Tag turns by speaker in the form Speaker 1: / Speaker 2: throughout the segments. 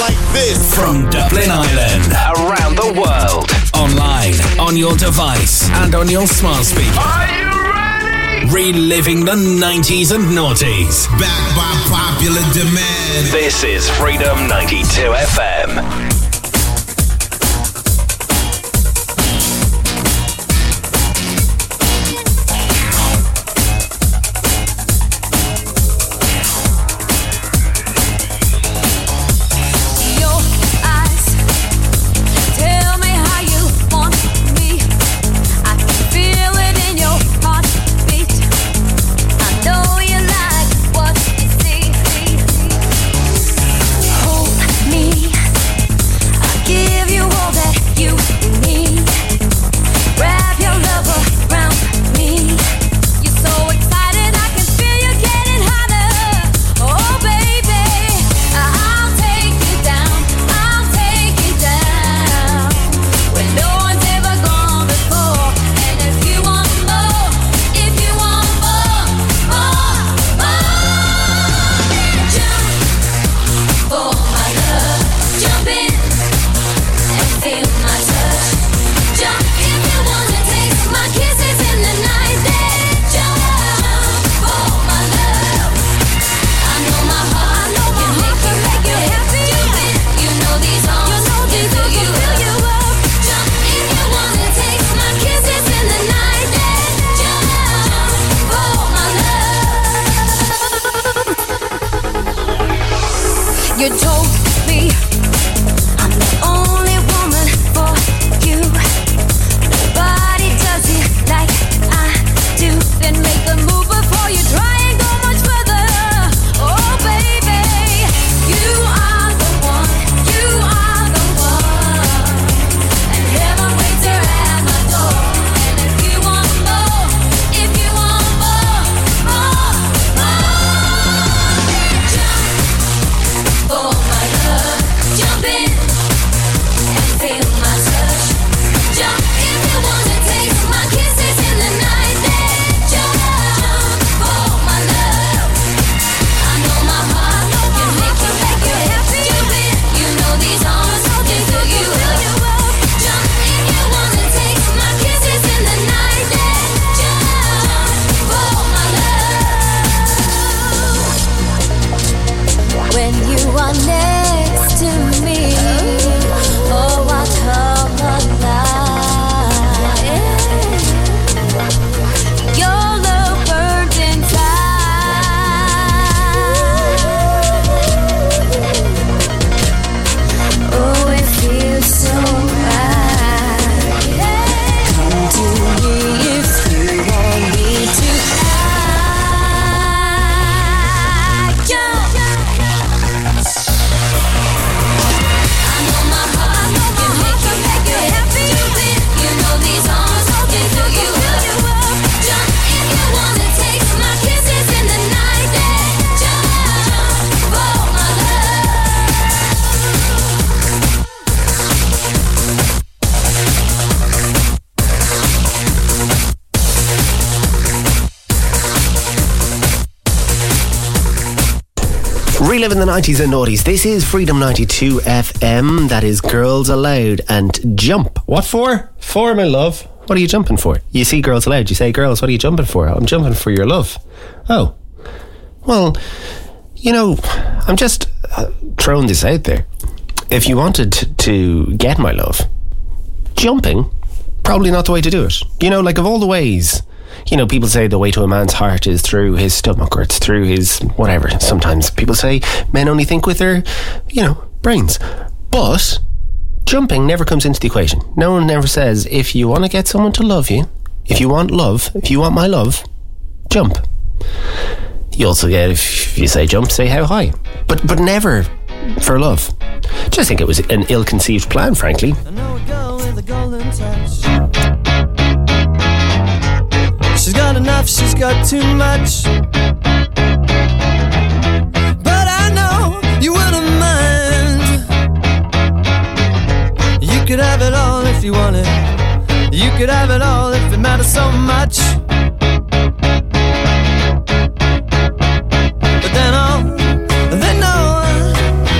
Speaker 1: like this.
Speaker 2: From Dublin Ireland, around the world, online, on your device, and on your smart speaker.
Speaker 3: Are you ready?
Speaker 2: Reliving the 90s and noughties.
Speaker 1: Backed by popular demand.
Speaker 2: This is Freedom 92 FM.
Speaker 4: Reliving the 90s and noughties. This is Freedom 92 FM. That is Girls Aloud and Jump. What for? For my love. What are you jumping for? You see Girls Aloud. You say, Girls, what are you jumping for? I'm jumping for your love. Oh. Well, you know, I'm just uh, throwing this out there. If you wanted to get my love, jumping, probably not the way to do it. You know, like of all the ways, you know, people say the way to a man's heart is through his stomach or it's through his whatever. Sometimes people say men only think with their, you know, brains. But jumping never comes into the equation. No one ever says if you want to get someone to love you, if you want love, if you want my love, jump. You also get if you say jump, say how high. But but never for love. Just think it was an ill-conceived plan, frankly.
Speaker 5: She's got enough, she's got too much. But I know you wouldn't mind. You could have it all if you wanted. You could have it all if it mattered so much. But then all they know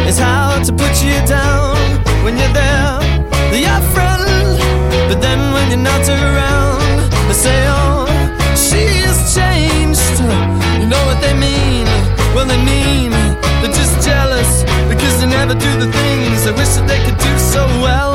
Speaker 5: is how to put you
Speaker 6: down
Speaker 5: when you're there. They're your friend,
Speaker 6: but then when you're not
Speaker 5: around, they say. never do the
Speaker 6: things
Speaker 5: I wish that
Speaker 6: they could do
Speaker 5: so well.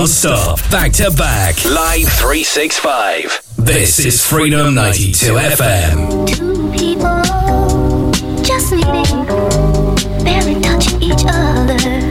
Speaker 5: non-stop, back to back. Live 365. This is Freedom 92 FM.
Speaker 4: Two people just meeting, barely touching each other.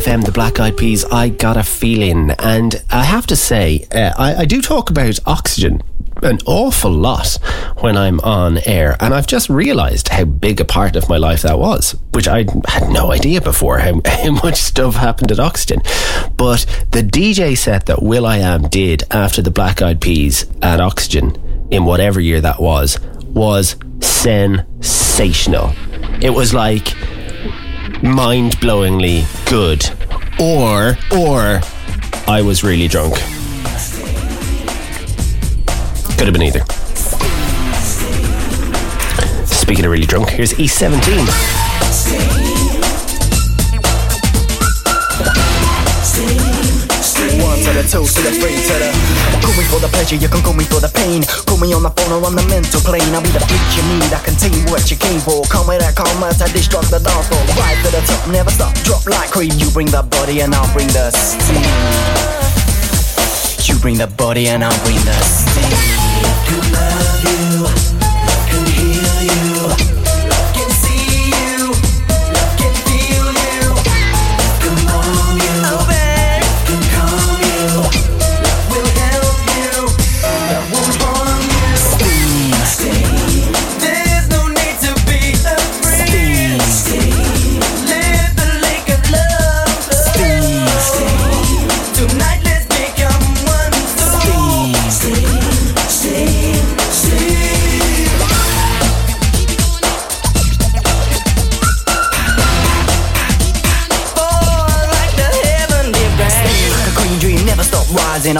Speaker 4: FM, the Black Eyed Peas, I got a feeling. And I have to say, uh, I, I do talk about oxygen an awful lot when I'm on air. And I've just realised how big a part of my life that was, which I had no idea before how, how much stuff happened at Oxygen. But the DJ set that will.i.am did after the Black Eyed Peas at Oxygen in whatever year that was, was sensational. It was like mind-blowingly good. Or or I was really drunk. Could have been either. Speaking of really drunk here's E E17
Speaker 7: One to the two to the three to the Call me for the pleasure, you can call me for the pain. Call me on the phone or on the mental plane. I'll be the beat you need, I you what you came for. Come with that as I destruct the dance floor Right to the top, never stop, drop like cream You bring the body and I'll bring the steam. You bring the body and I'll bring the steam. Can love you,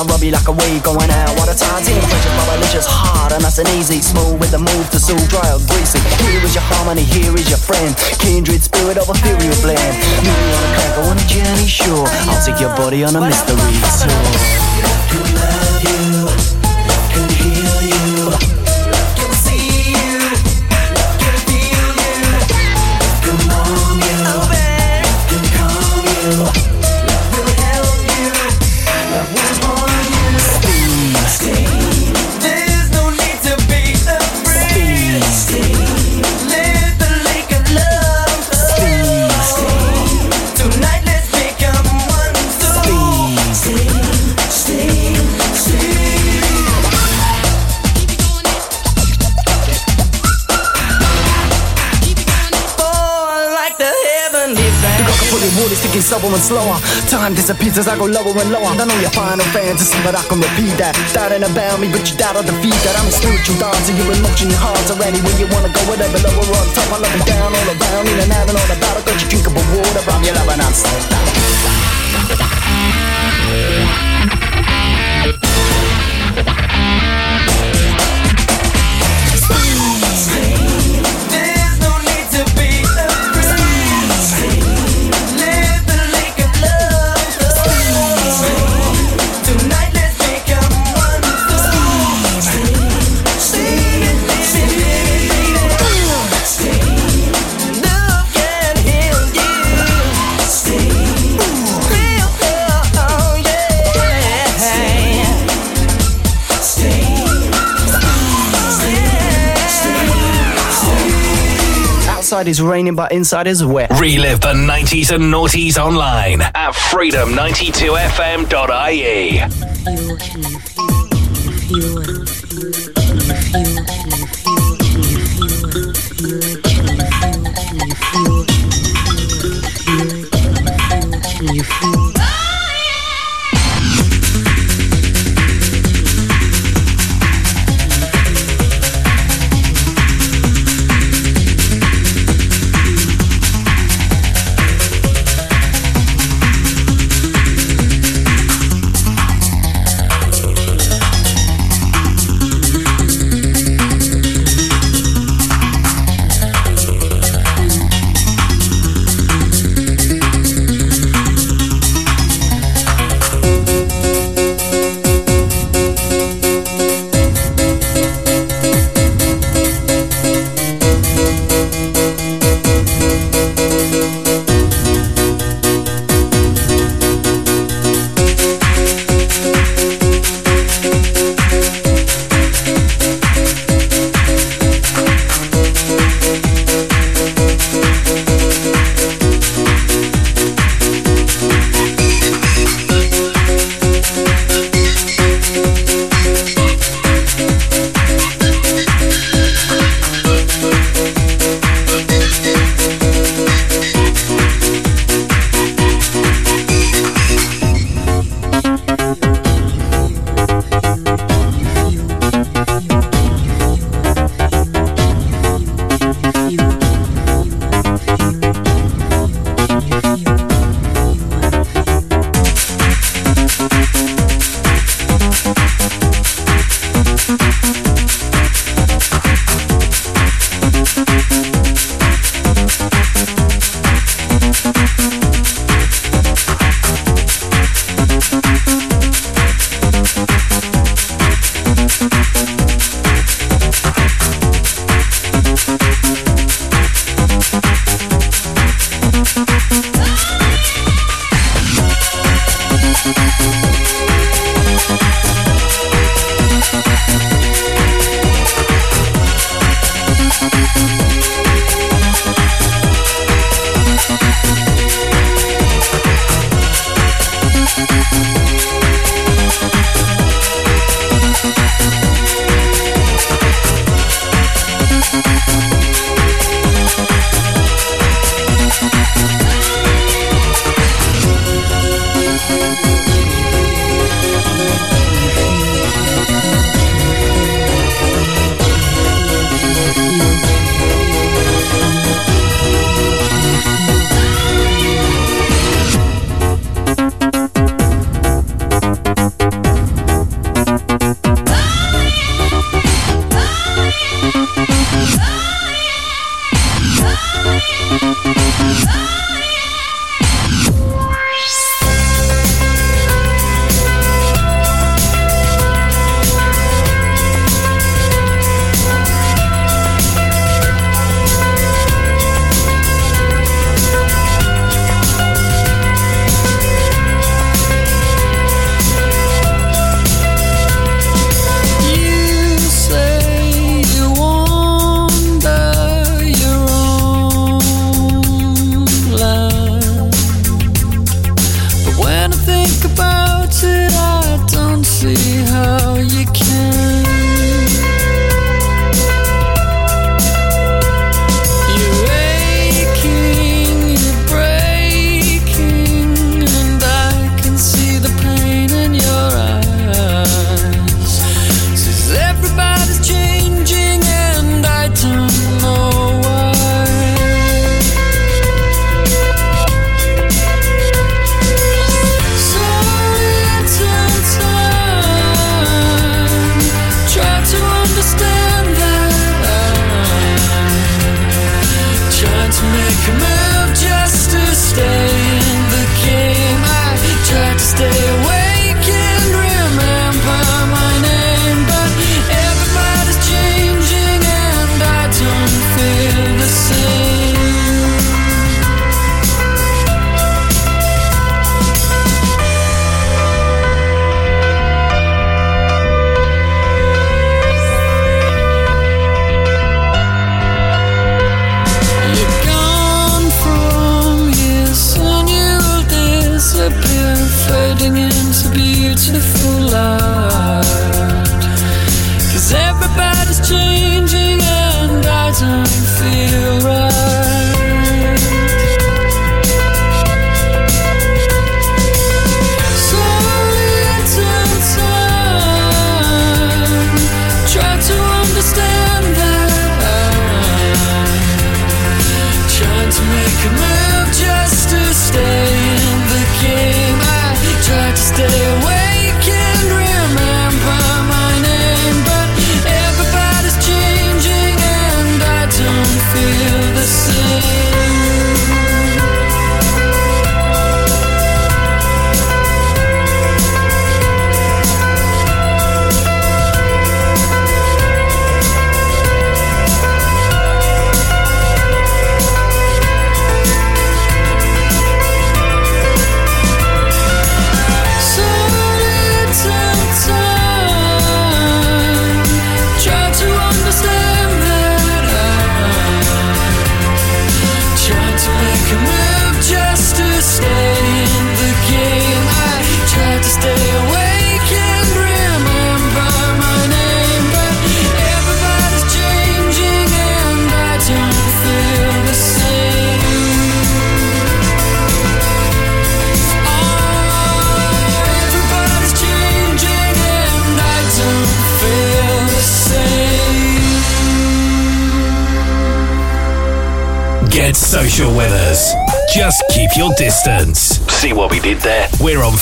Speaker 7: I rub you like a wave going out while the tide's in. Pressure my religious hard and nice and easy. Smooth with the move to soothe, dry or greasy. Here is your harmony, here is your friend. Kindred spirit of ethereal blend. Meet me on a crack, on a journey, sure. I'll take your body on a mystery tour. Love you, slower and slower. Time disappears as I go lower and lower. I know your final fantasy, but I can repeat that. Doubting about me, but you doubt I defeat that. I'm a spiritual dancer, your emotion, your heart's already where you wanna go, whatever, lower or on top. I love you down, all around, in and out and all about it. Got you drinkable water, I'm your love and I'm so is raining, but inside is wet.
Speaker 8: Relive the 90s and noughties online at freedom92fm.ie.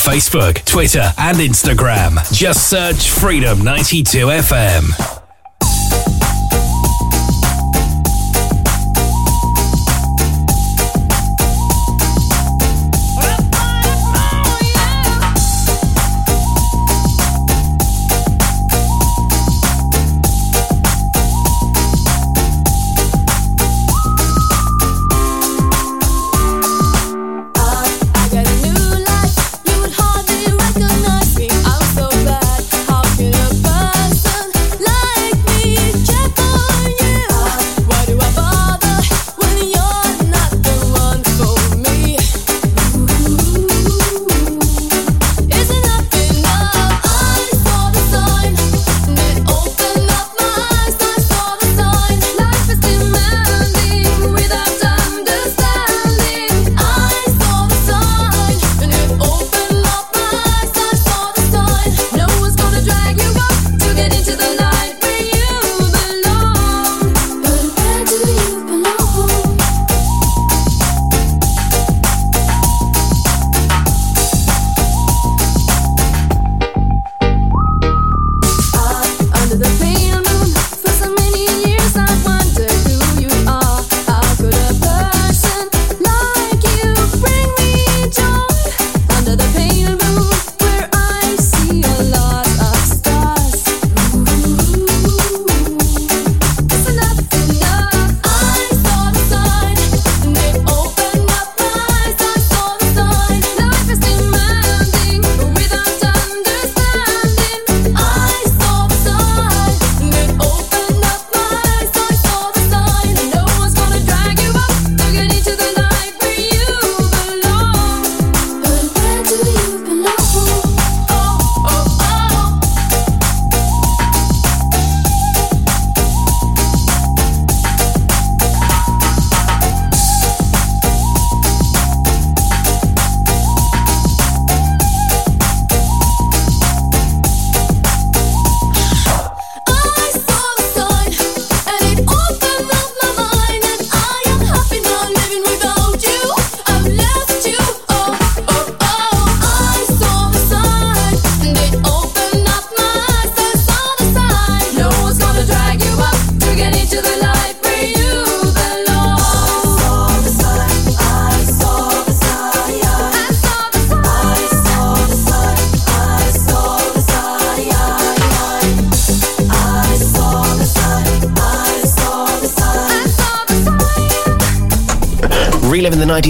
Speaker 9: Facebook, Twitter, and Instagram. Just search Freedom 92 FM.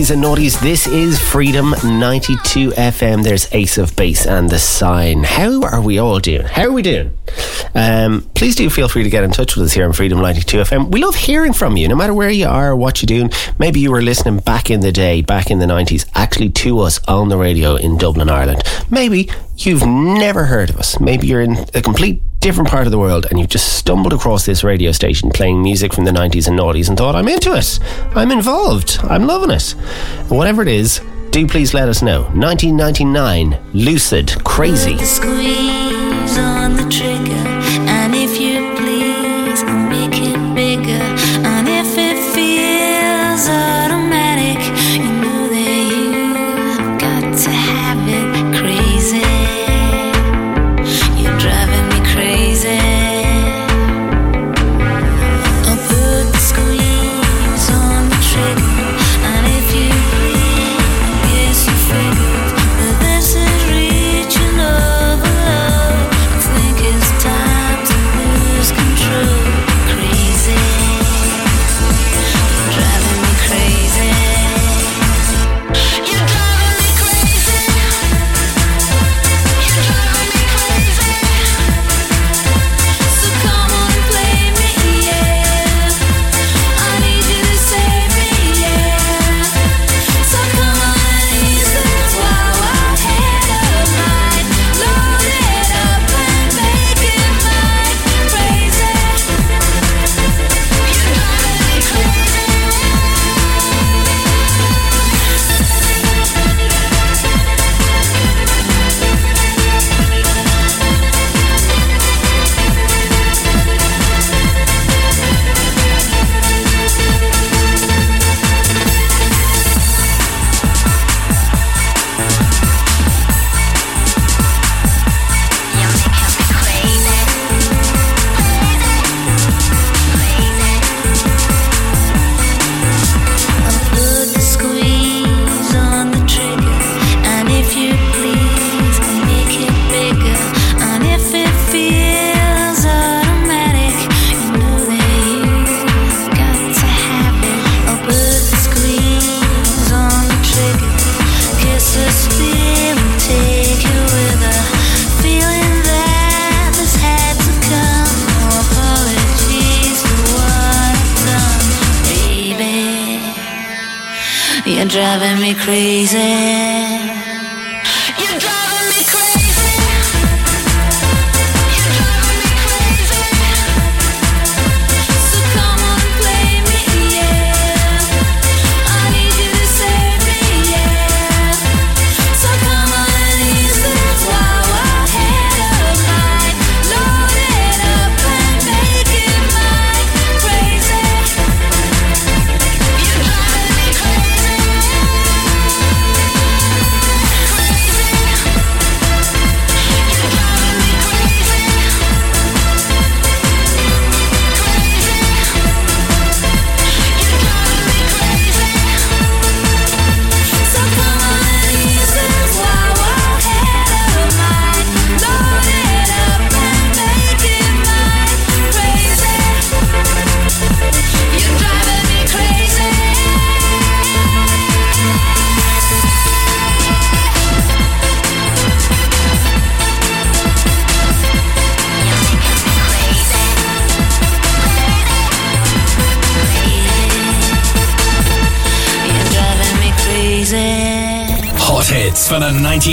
Speaker 4: 90s and noughties, this is Freedom 92 FM. There's Ace of Base and The Sign. How are we all doing? How are we doing?
Speaker 2: Um, please do feel free to get in touch with us here on Freedom 92 FM. We love hearing from you, no matter where you are, what you're doing. Maybe you were listening back in the day, back in the 90s, actually to us on the radio in Dublin, Ireland. Maybe you've never heard of us. Maybe you're in a complete different part of the world and you've just stumbled across this radio station playing music from the 90s and noughties and thought, I'm into it. I'm involved. I'm loving it. Whatever it is, do please let us know. 1999, Lucid, Crazy.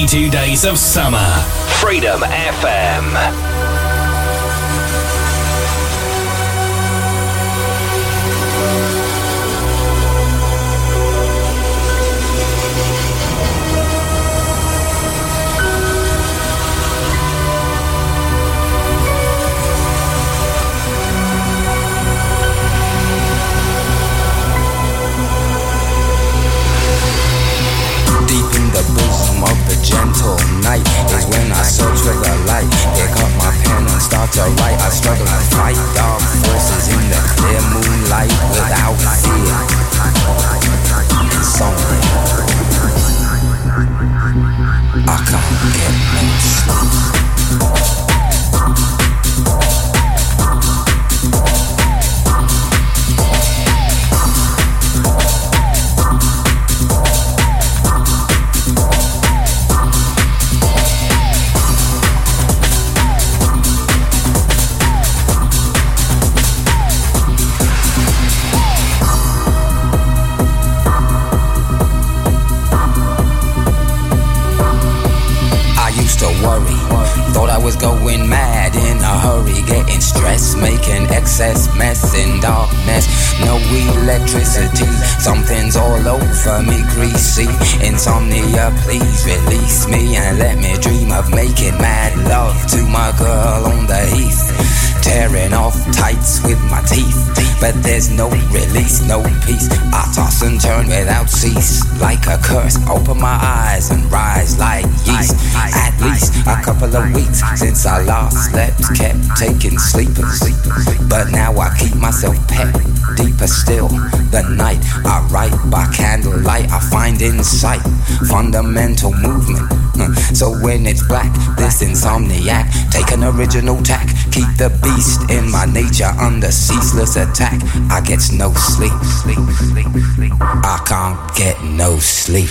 Speaker 10: 22 days of summer. Freedom FM.
Speaker 11: My
Speaker 10: girl but there's no release, no peace. I toss and turn without cease, like a curse. Open my eyes and rise like yeast. At least a couple of weeks since I last slept, kept taking sleepers. But now I keep myself pet deeper still. The night I write by candlelight, I find insight, fundamental movement. So when it's black, this insomniac, take an original tack, keep the beast in my nature under ceaseless attack. I get no sleep. I can't get no sleep.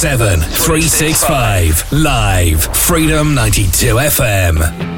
Speaker 12: 365. Live. Freedom 92 FM.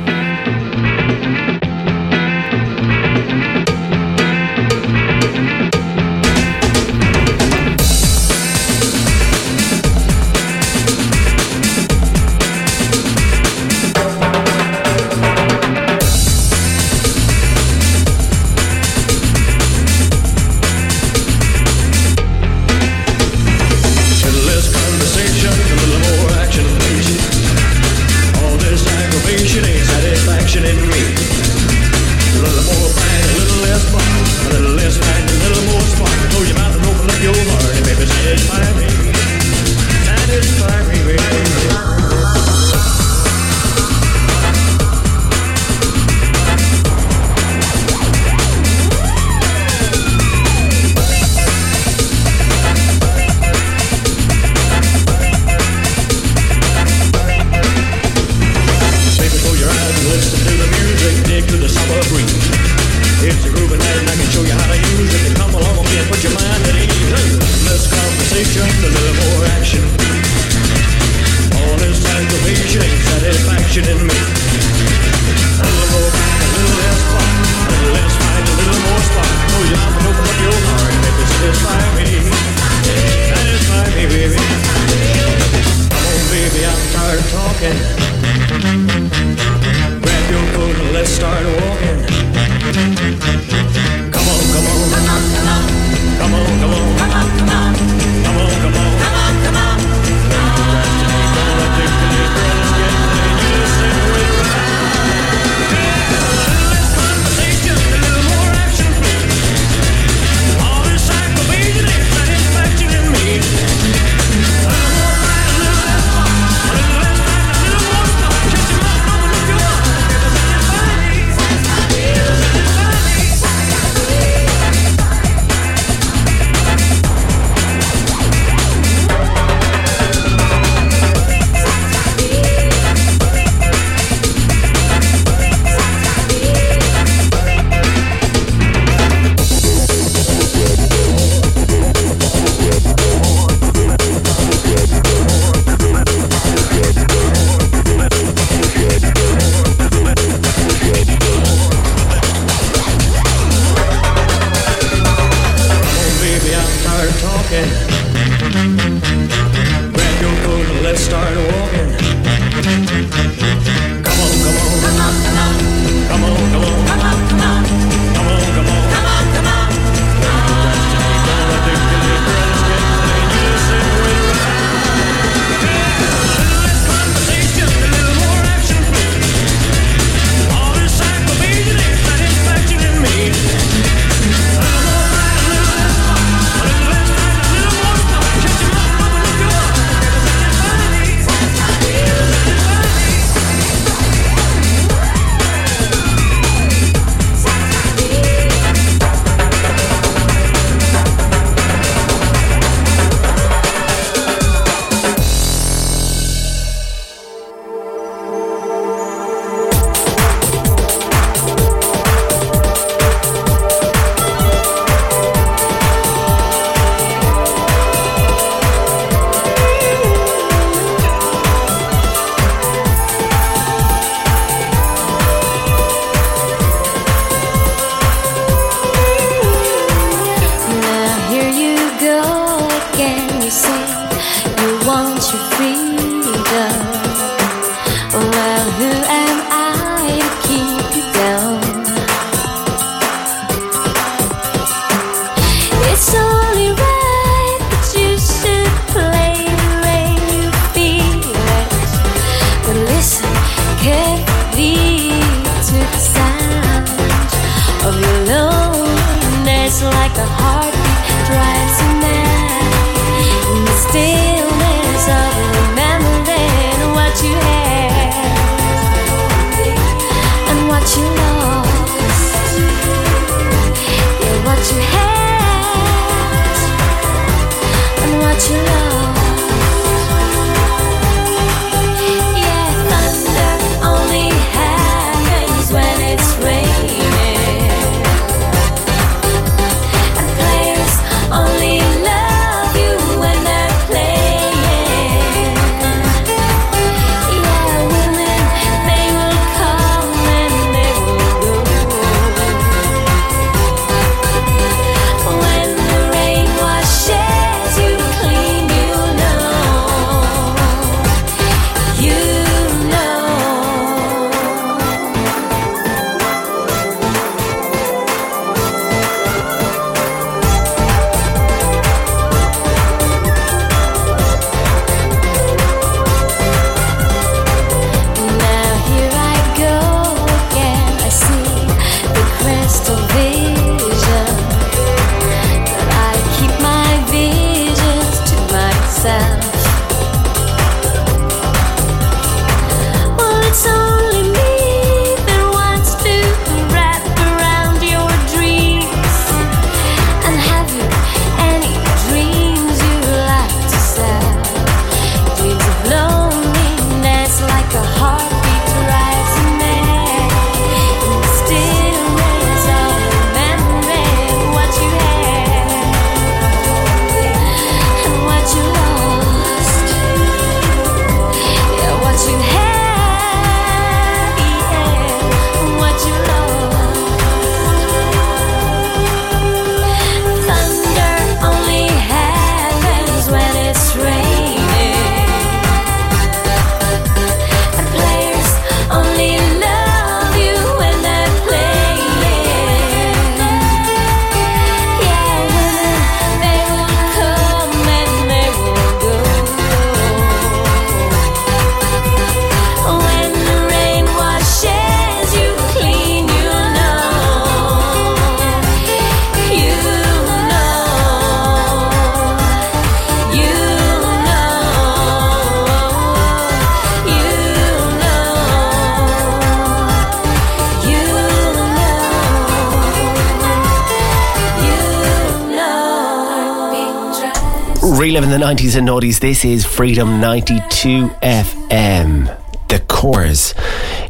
Speaker 6: The
Speaker 4: 90s and noughties, this is Freedom 92 FM. The Corrs.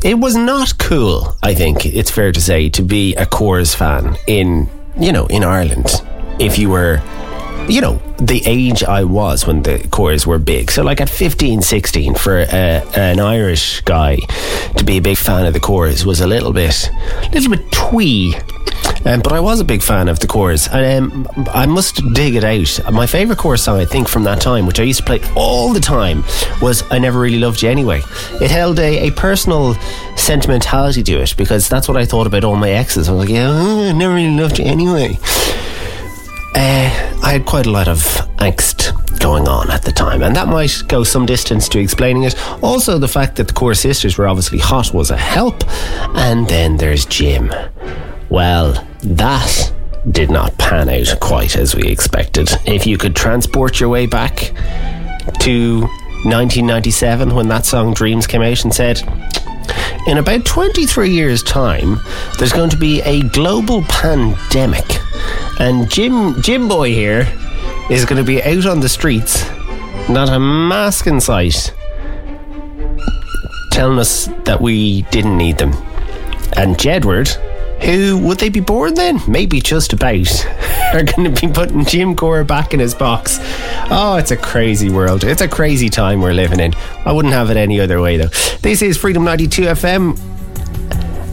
Speaker 4: It was not cool, I think, it's fair to say, to be a Corrs fan in, you know, in Ireland. If you were, you know, the age I was when the Corrs were big. So, like at 15, 16, for a, an Irish guy to be a big fan of the Corrs was a little bit, little bit twee. Um, but I was a big fan of the Corrs, And, um, I must dig it out. My favourite Corrs song, I think, from that time, which I used to play all the time, was I Never Really Loved You Anyway. It held a, a personal sentimentality to it because that's what I thought about all my exes. I was like, yeah, oh, I never really loved you anyway. Uh, I had quite a lot of angst going on at the time, and that might go some distance to explaining it. Also, the fact that the Corr sisters were obviously hot was a help, and then there's Jim. Well, that did not pan out quite as we expected. If you could transport your way back to 1997 when that song Dreams came out and said, in about 23 years' time, there's going to be a global pandemic, and Jim Jim Boy here is going to be out on the streets, not a mask in sight, telling us that we didn't need them. And Jedward, who would they be born then? Maybe just about. Are going to be putting Jim Corr back in his box. Oh, it's a crazy world. It's a crazy time we're living in. I wouldn't have it any other way though. This is Freedom 92 FM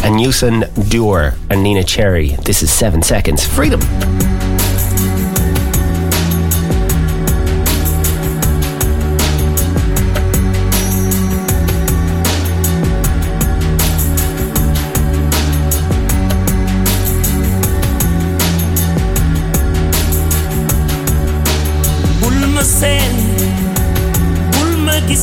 Speaker 4: and Youssou N'Dour and Neneh Cherry. This is seven seconds. Freedom.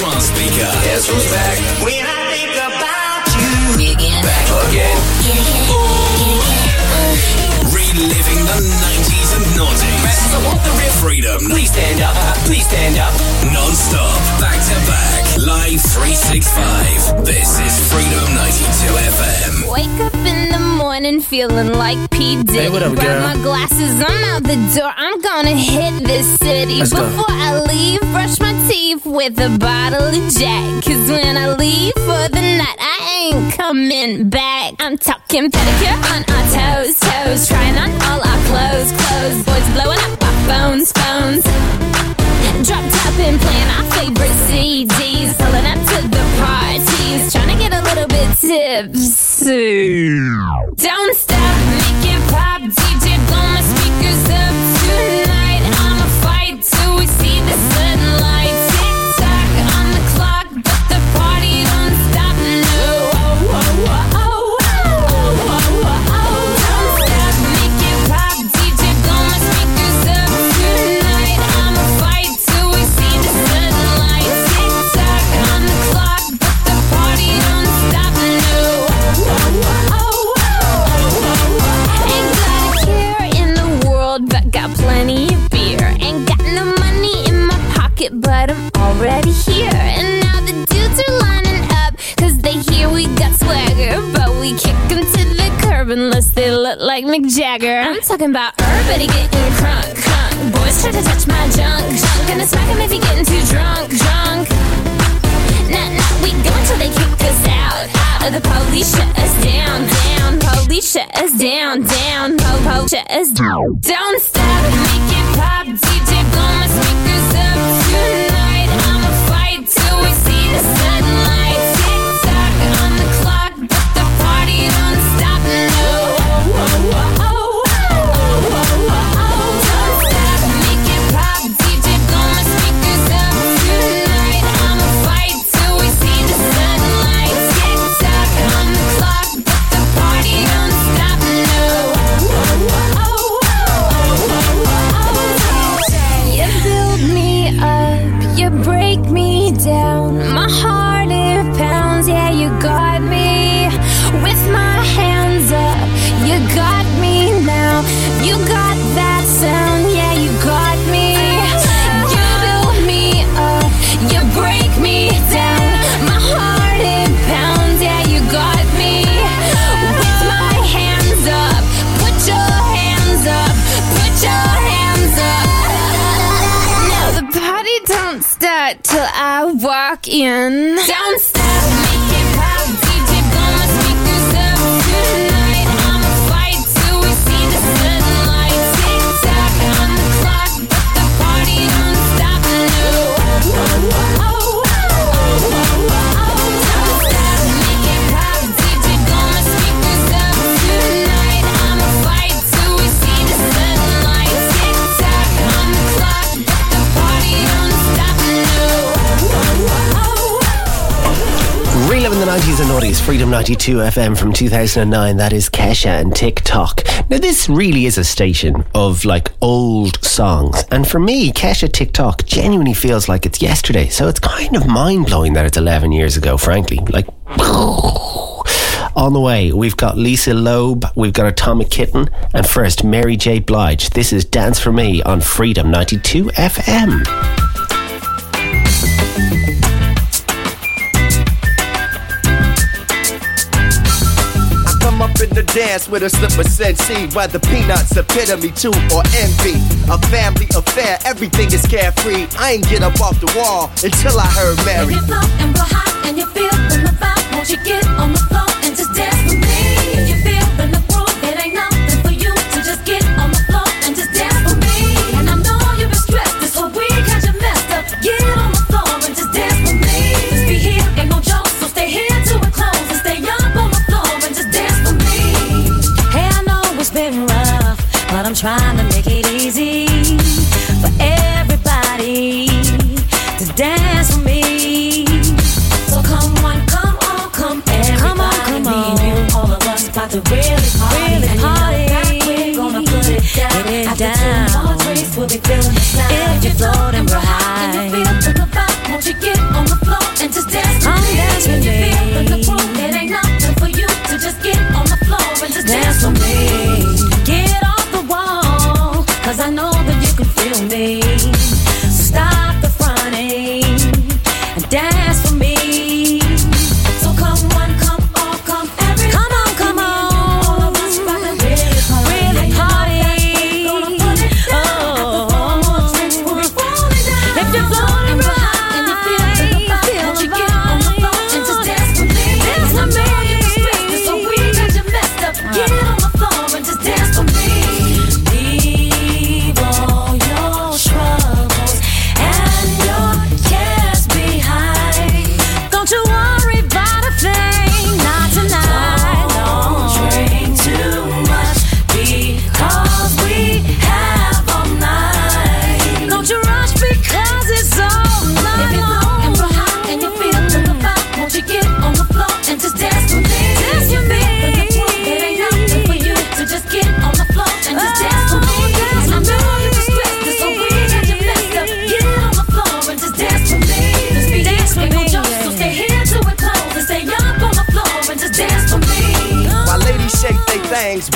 Speaker 13: and
Speaker 2: on speaker. Guess who's back?
Speaker 13: When I think about you,
Speaker 2: Back again. Reliving the 90s and noughties. Freedom. Please stand up. Please stand up. Non-stop. Back to back. Live 365. This is Freedom 92 FM.
Speaker 14: Wake up in the morning feeling like P. Diddy.
Speaker 2: Hey, what up,
Speaker 14: Grab my glasses, I'm out the door. I'm gonna hit this city.
Speaker 2: Let's go.
Speaker 14: Before I leave, brush my teeth with a bottle of Jack. Cause when I leave for the night, I ain't coming back. I'm talking pedicure on our toes, toes. Trying on all our clothes, clothes. Boys blowing up our phones, phones. Drop top and playing our favorite CDs. Pulling up to the parties. Trying to get a little bit tipsy. Don't stop, make it pop. Curb unless they look like Mick Jagger. I'm talking about everybody getting crunk, crunk. Boys try to touch my junk, junk. Gonna smack 'em if you're getting too drunk, drunk. Nah, nah, we go until they kick us out. out. The police shut us down, down. Police shut us down, down. Po, po, shut us down. Don't stop, make it pop. DJ, blow my speakers up tonight. In. Don't
Speaker 4: 90s and noughties, Freedom 92 FM from 2009. That is Kesha and TikTok. Now, this really is a station of like old songs. And for me, Kesha TikTok genuinely feels like it's yesterday. So it's kind of mind blowing that it's 11 years ago, frankly. Like, on the way, we've got Lisa Loeb, we've got Atomic Kitten, and first, Mary J. Blige. This is Dance for Me on Freedom 92 FM.
Speaker 15: Dance with a slip of said seed, whether peanuts epitome two or envy. A family affair, everything is carefree. I ain't get up off the wall until I heard Mary.
Speaker 13: If you float and go high and you feel the vibe, won't you get on the floor and just dance with me?
Speaker 16: Trying to make it easy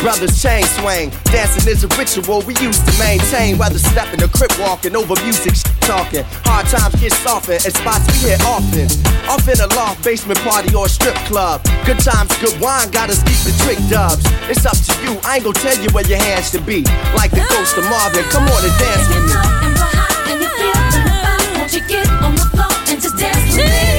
Speaker 15: brothers chain swing, Dancing is a ritual we used to maintain. Whether stepping or crip walking, over music sh- talking. Hard times get softened and spots we hit often. Off in a loft, basement party, or strip club. Good times, good wine, got us deep the trick dubs. It's up to you, I ain't gonna tell you where your hands should be. Like the ghost of Marvin, come on and dance with me.
Speaker 16: Get on the floor and just dance with me?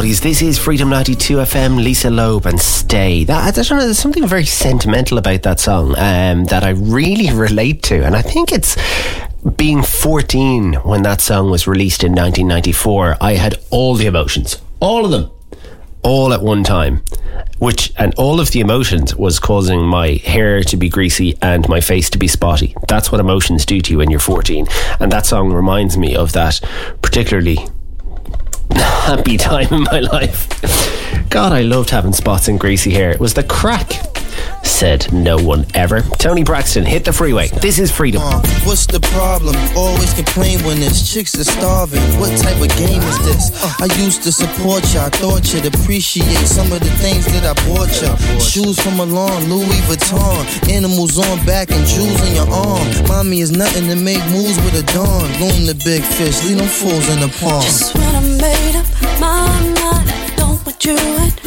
Speaker 4: This is Freedom 92 FM, Lisa Loeb and Stay. That, I don't know, there's something very sentimental about that song um, that I really relate to. And I think it's being 14 when that song was released in 1994. I had all the emotions, all of them, all at one time which and all of the emotions was causing my hair to be greasy and my face to be spotty. That's what emotions do to you when you're 14. And that song reminds me of that particularly happy time in my life. God, I loved having spots and greasy hair. It was the crack. Said no one ever. Toni Braxton, hit the freeway. This is freedom.
Speaker 17: Uh, what's the problem? Always complain when there's chicks are starving. What type of game is this? Uh, I used to support you. I thought you'd appreciate some of the things that I bought you. Shoes from Milan, Louis Vuitton, animals on back and jewels on your arm. Mommy is nothing to make moves with a dawn. Loom the big fish, leave them fools in the pond.
Speaker 9: Just when I made up you.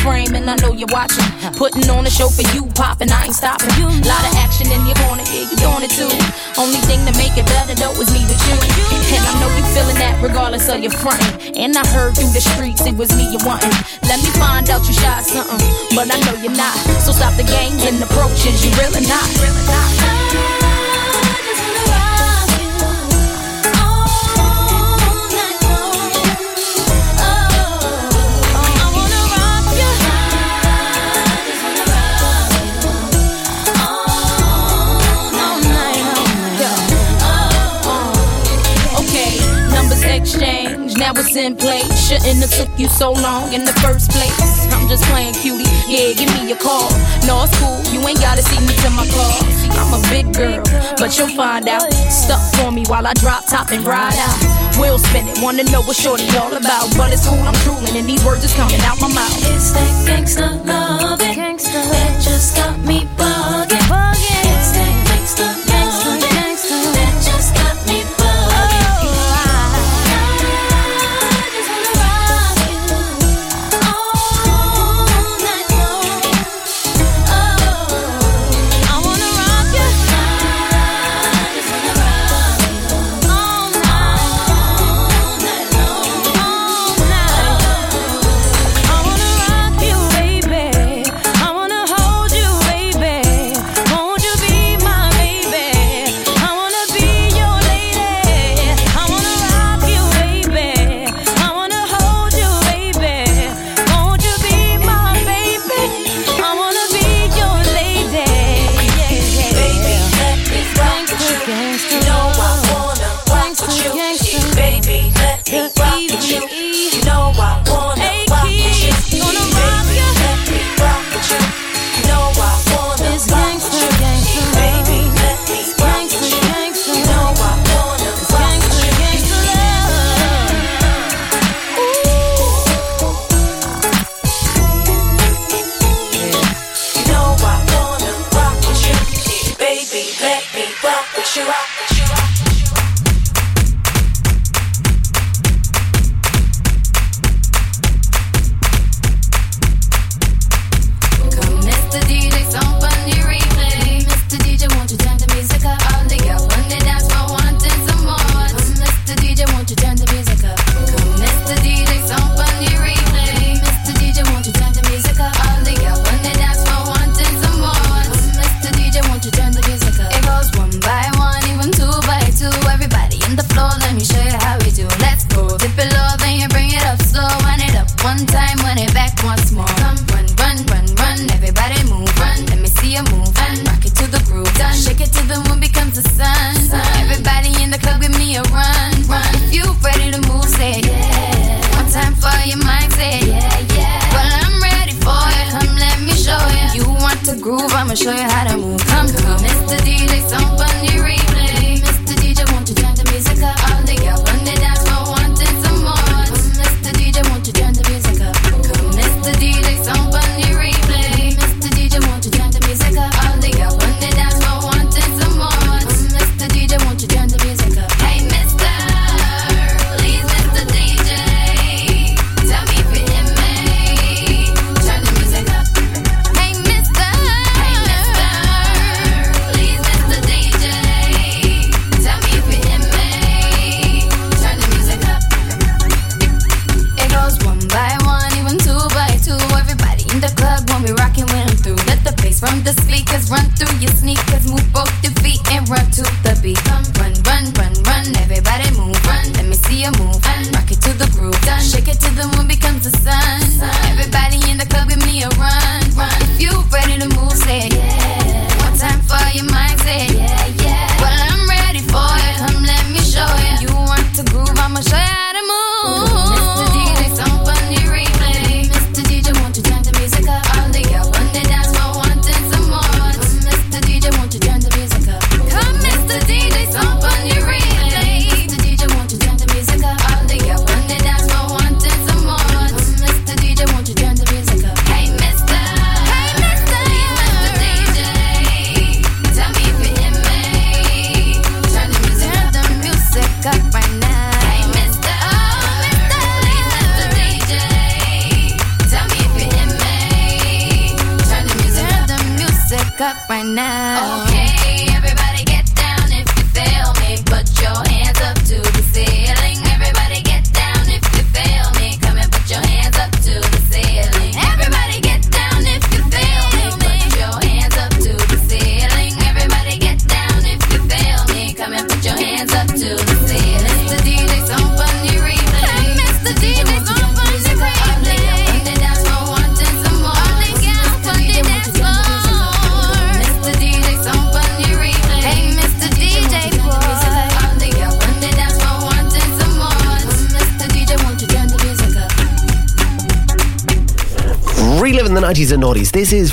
Speaker 18: frame, and I know you're watching. Putting on a show for you, popping, I ain't stopping. Lot of action in your corner, yeah, you on it too. Only thing to make it better though is me with you. And I know you feeling that regardless of your frontin'. And I heard through the streets it was me you wantin'. Let me find out you shot something, but I know you're not. So stop the games and approaches, you really not. Really not. was in play. Shouldn't have took you so long in the first place. I'm just playing cutie. Yeah, give me a call. No, it's cool. You ain't gotta see me till my car. I'm a big girl, but you'll find out. Stuck for me while I drop top and ride out. Will spin it, wanna know what shorty all about. But it's cool, I'm drooling, and these words is coming out my mouth.
Speaker 16: It's that gangsta love, it, that just got me bugging.
Speaker 2: bugging.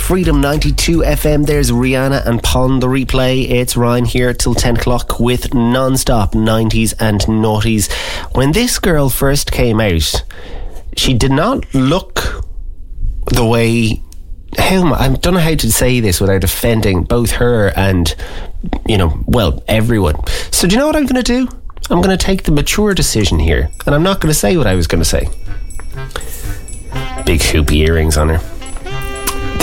Speaker 2: Freedom 92 FM. There's Rihanna and Pon de Replay. It's Ryan here till 10 o'clock with non-stop 90s and noughties. When this girl first came out, she did not look the way how I don't know how to say this without offending both her and you know, well, everyone. So do you know what I'm going to do? I'm going to take the mature decision here, and I'm not going to say what I was going to say. Big hoop earrings on her.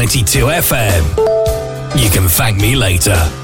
Speaker 2: 92
Speaker 13: FM. You can thank me later.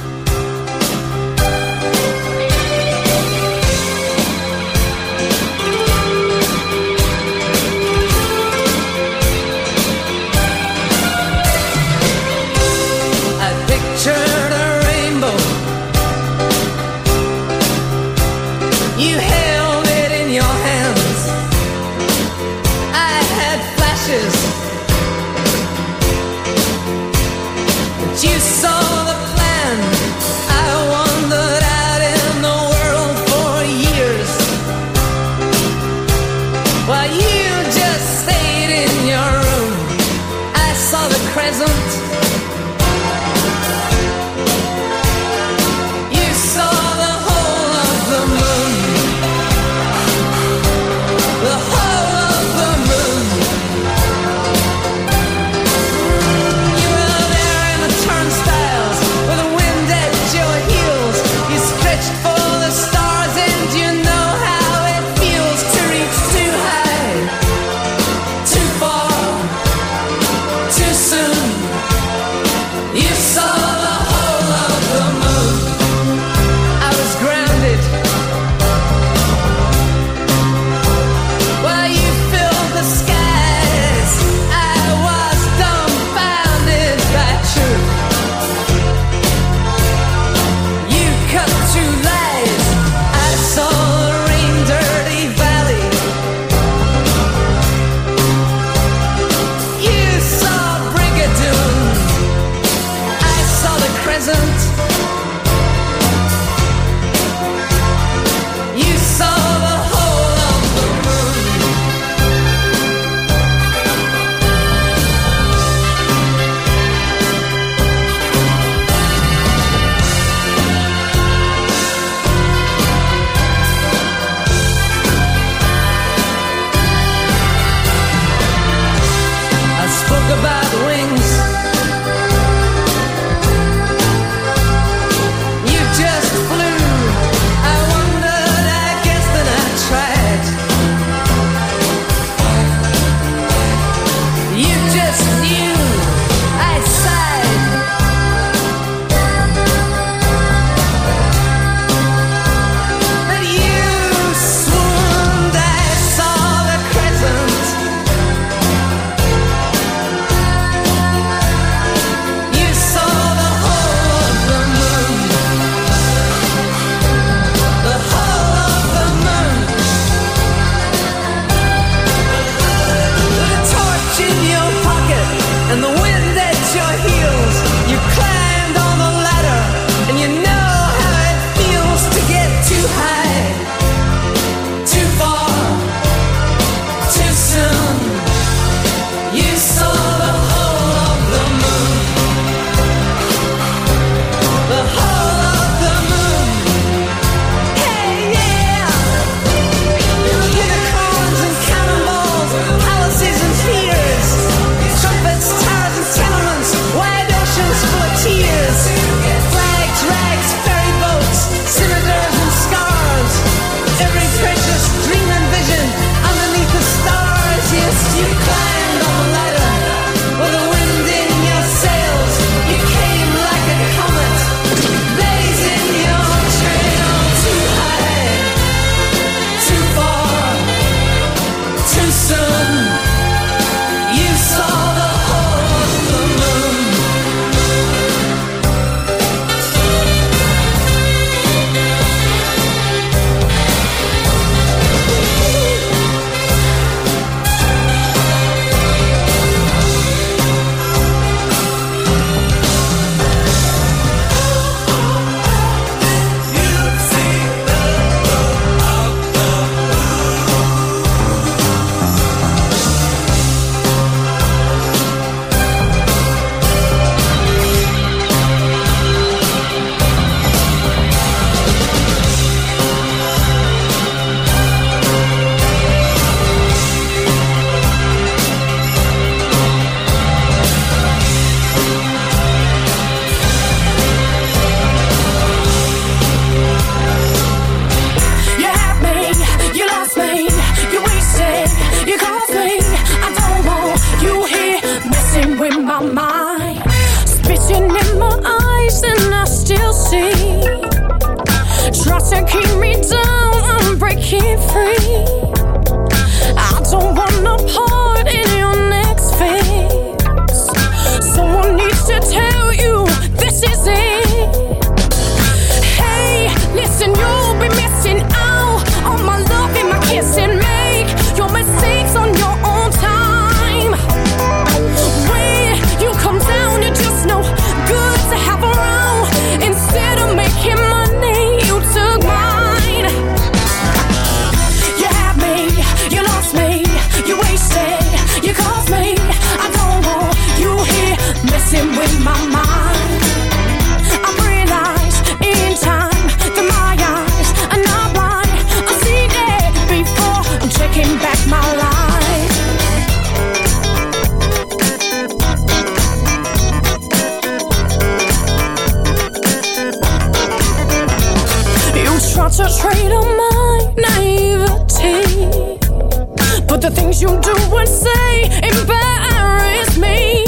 Speaker 19: things you do and say embarrass me.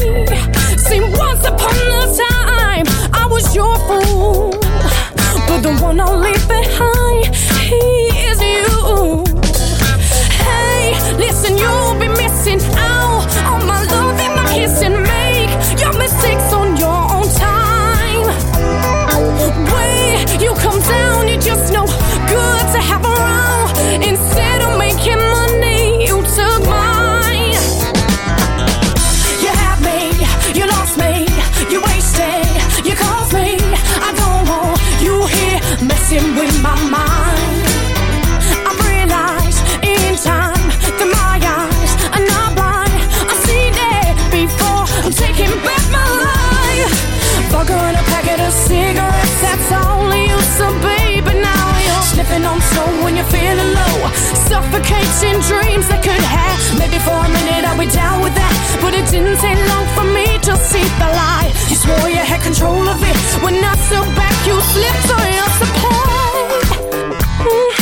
Speaker 19: See, once upon a time, I was your fool, but the one I'll leave behind. feeling low. Suffocating dreams that could have. Maybe for a minute I'll be down with that. But it didn't take long for me to see the lie. You swore you had control of it. When I stood back, you slipped on your supply.
Speaker 4: Mm -hmm.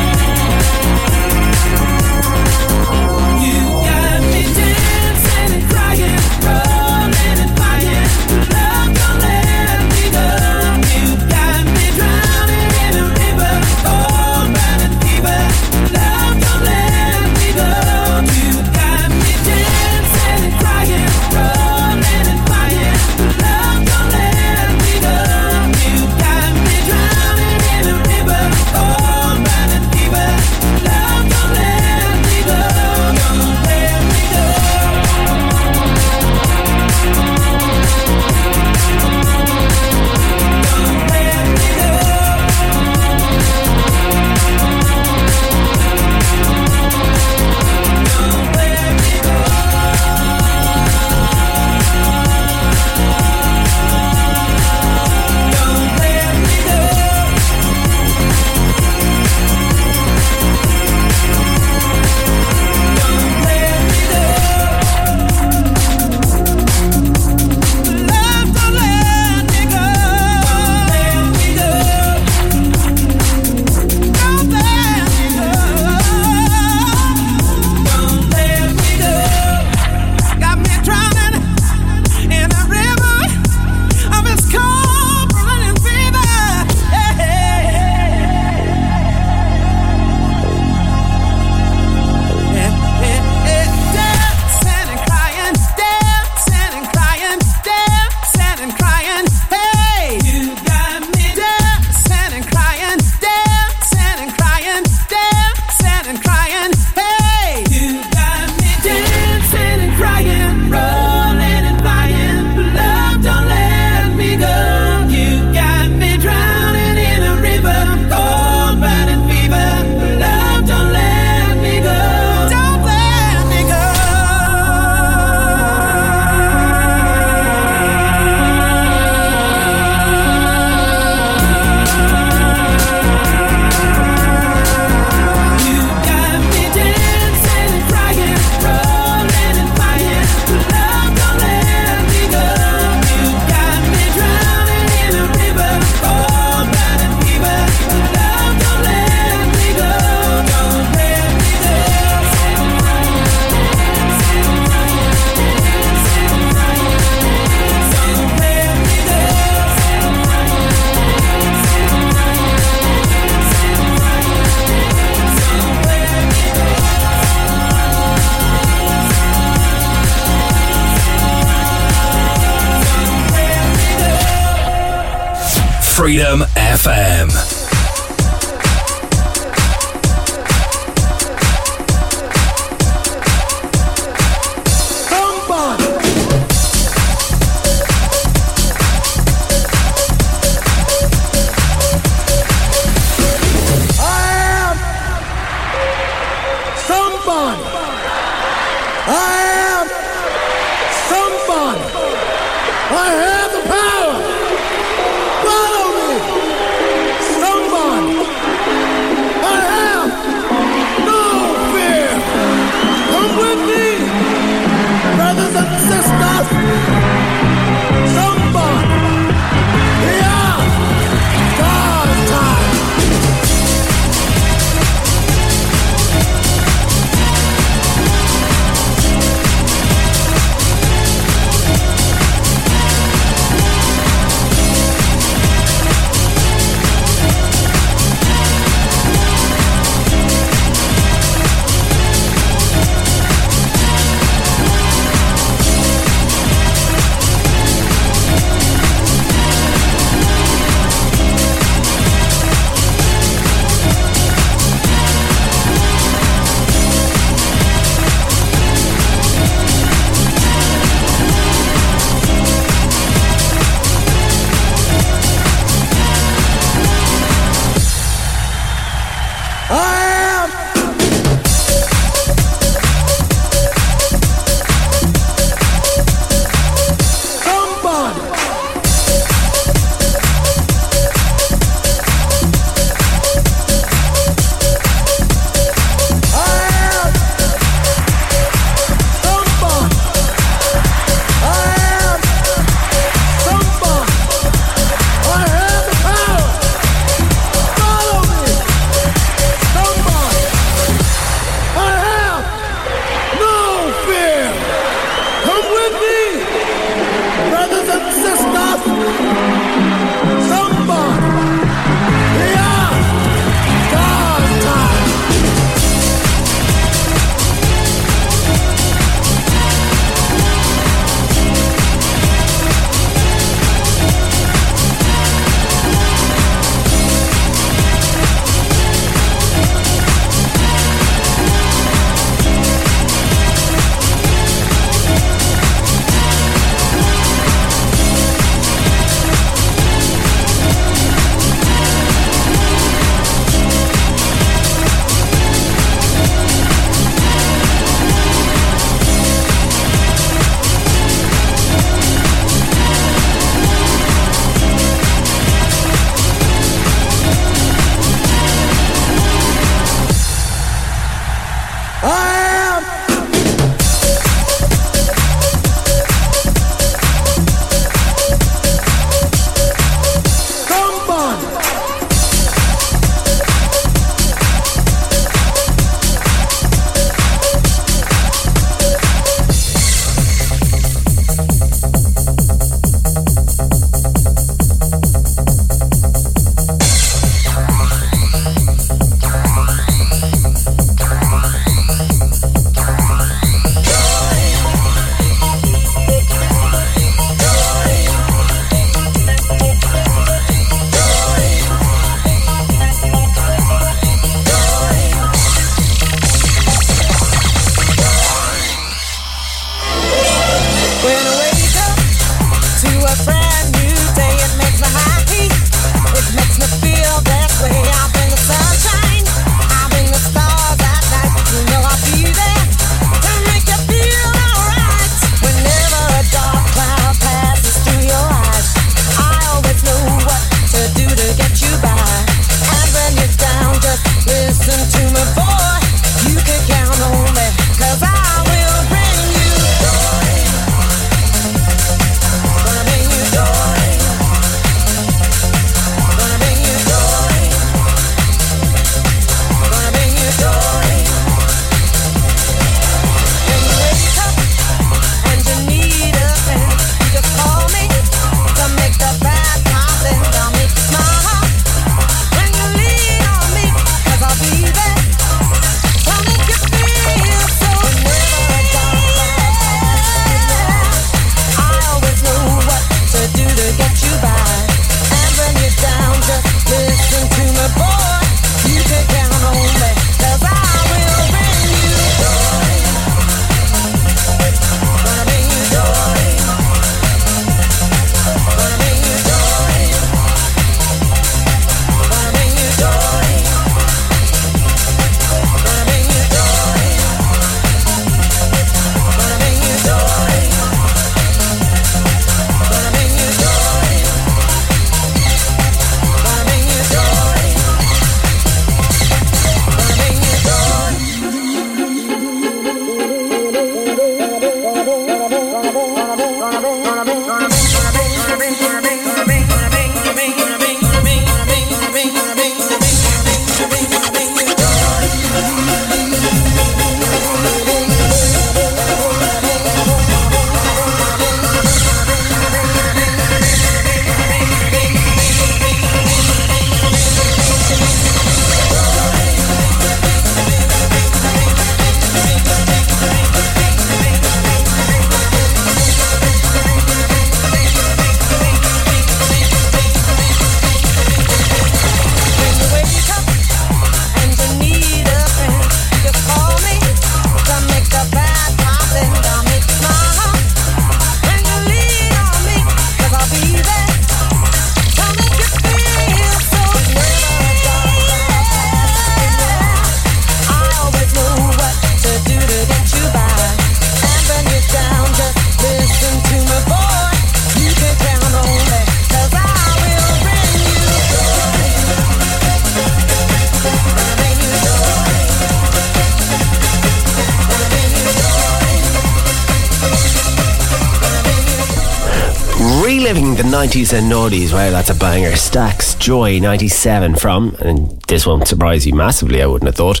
Speaker 4: 90s and noughties. Wow, that's a banger. Staxx Joy 97 from, and this won't surprise you massively, I wouldn't have thought.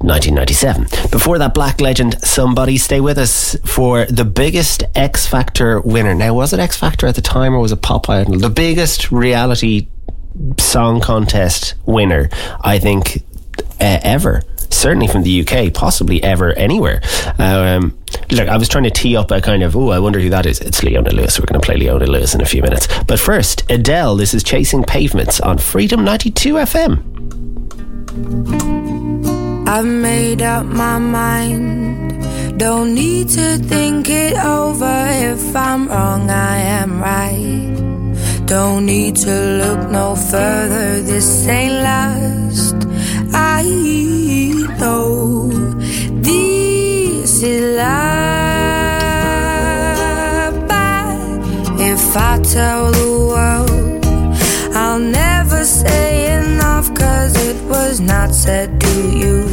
Speaker 4: 1997. Before that, Black Legend, Somebody Stay With Us for the biggest X Factor winner. Now, was it X Factor at the time or was it Pop Idol? The biggest reality song contest winner, I think, uh, ever. Certainly from the UK, possibly ever anywhere. Um, look, I was trying to tee up a kind of, oh, I wonder who that is. It's Leona Lewis. We're going to play Leona Lewis in a few minutes. But first, Adele. This is Chasing Pavements on Freedom 92 FM.
Speaker 9: I've made up my mind. Don't need to think it over. If I'm wrong, I am right. Don't need to look no further. This ain't last. I know this is love. I tell the world, I'll never say enough cause it was not said to you.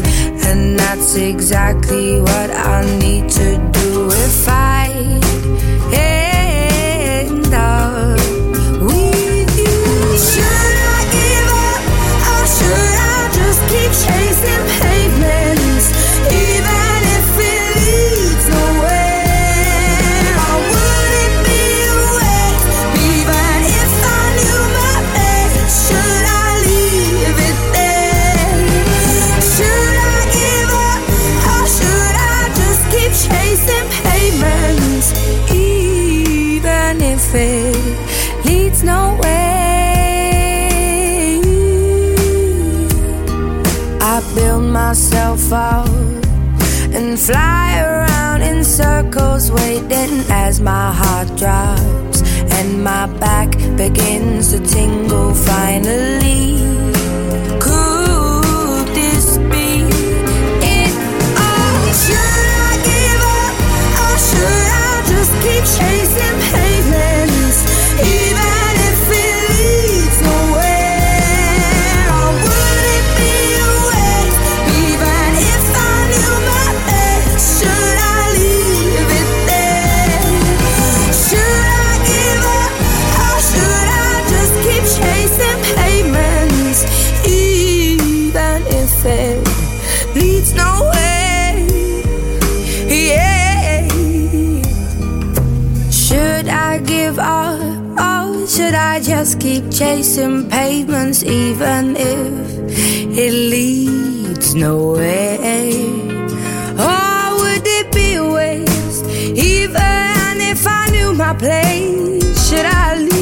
Speaker 9: And that's exactly what I need to do if I I build myself up and fly around in circles, waiting as my heart drops and my back begins to tingle. Finally, could this be it? Oh, should I give up or should I just keep chasing pavements? Just keep chasing pavements even if it leads nowhere? Or would it be a waste even if I knew my place? Should I leave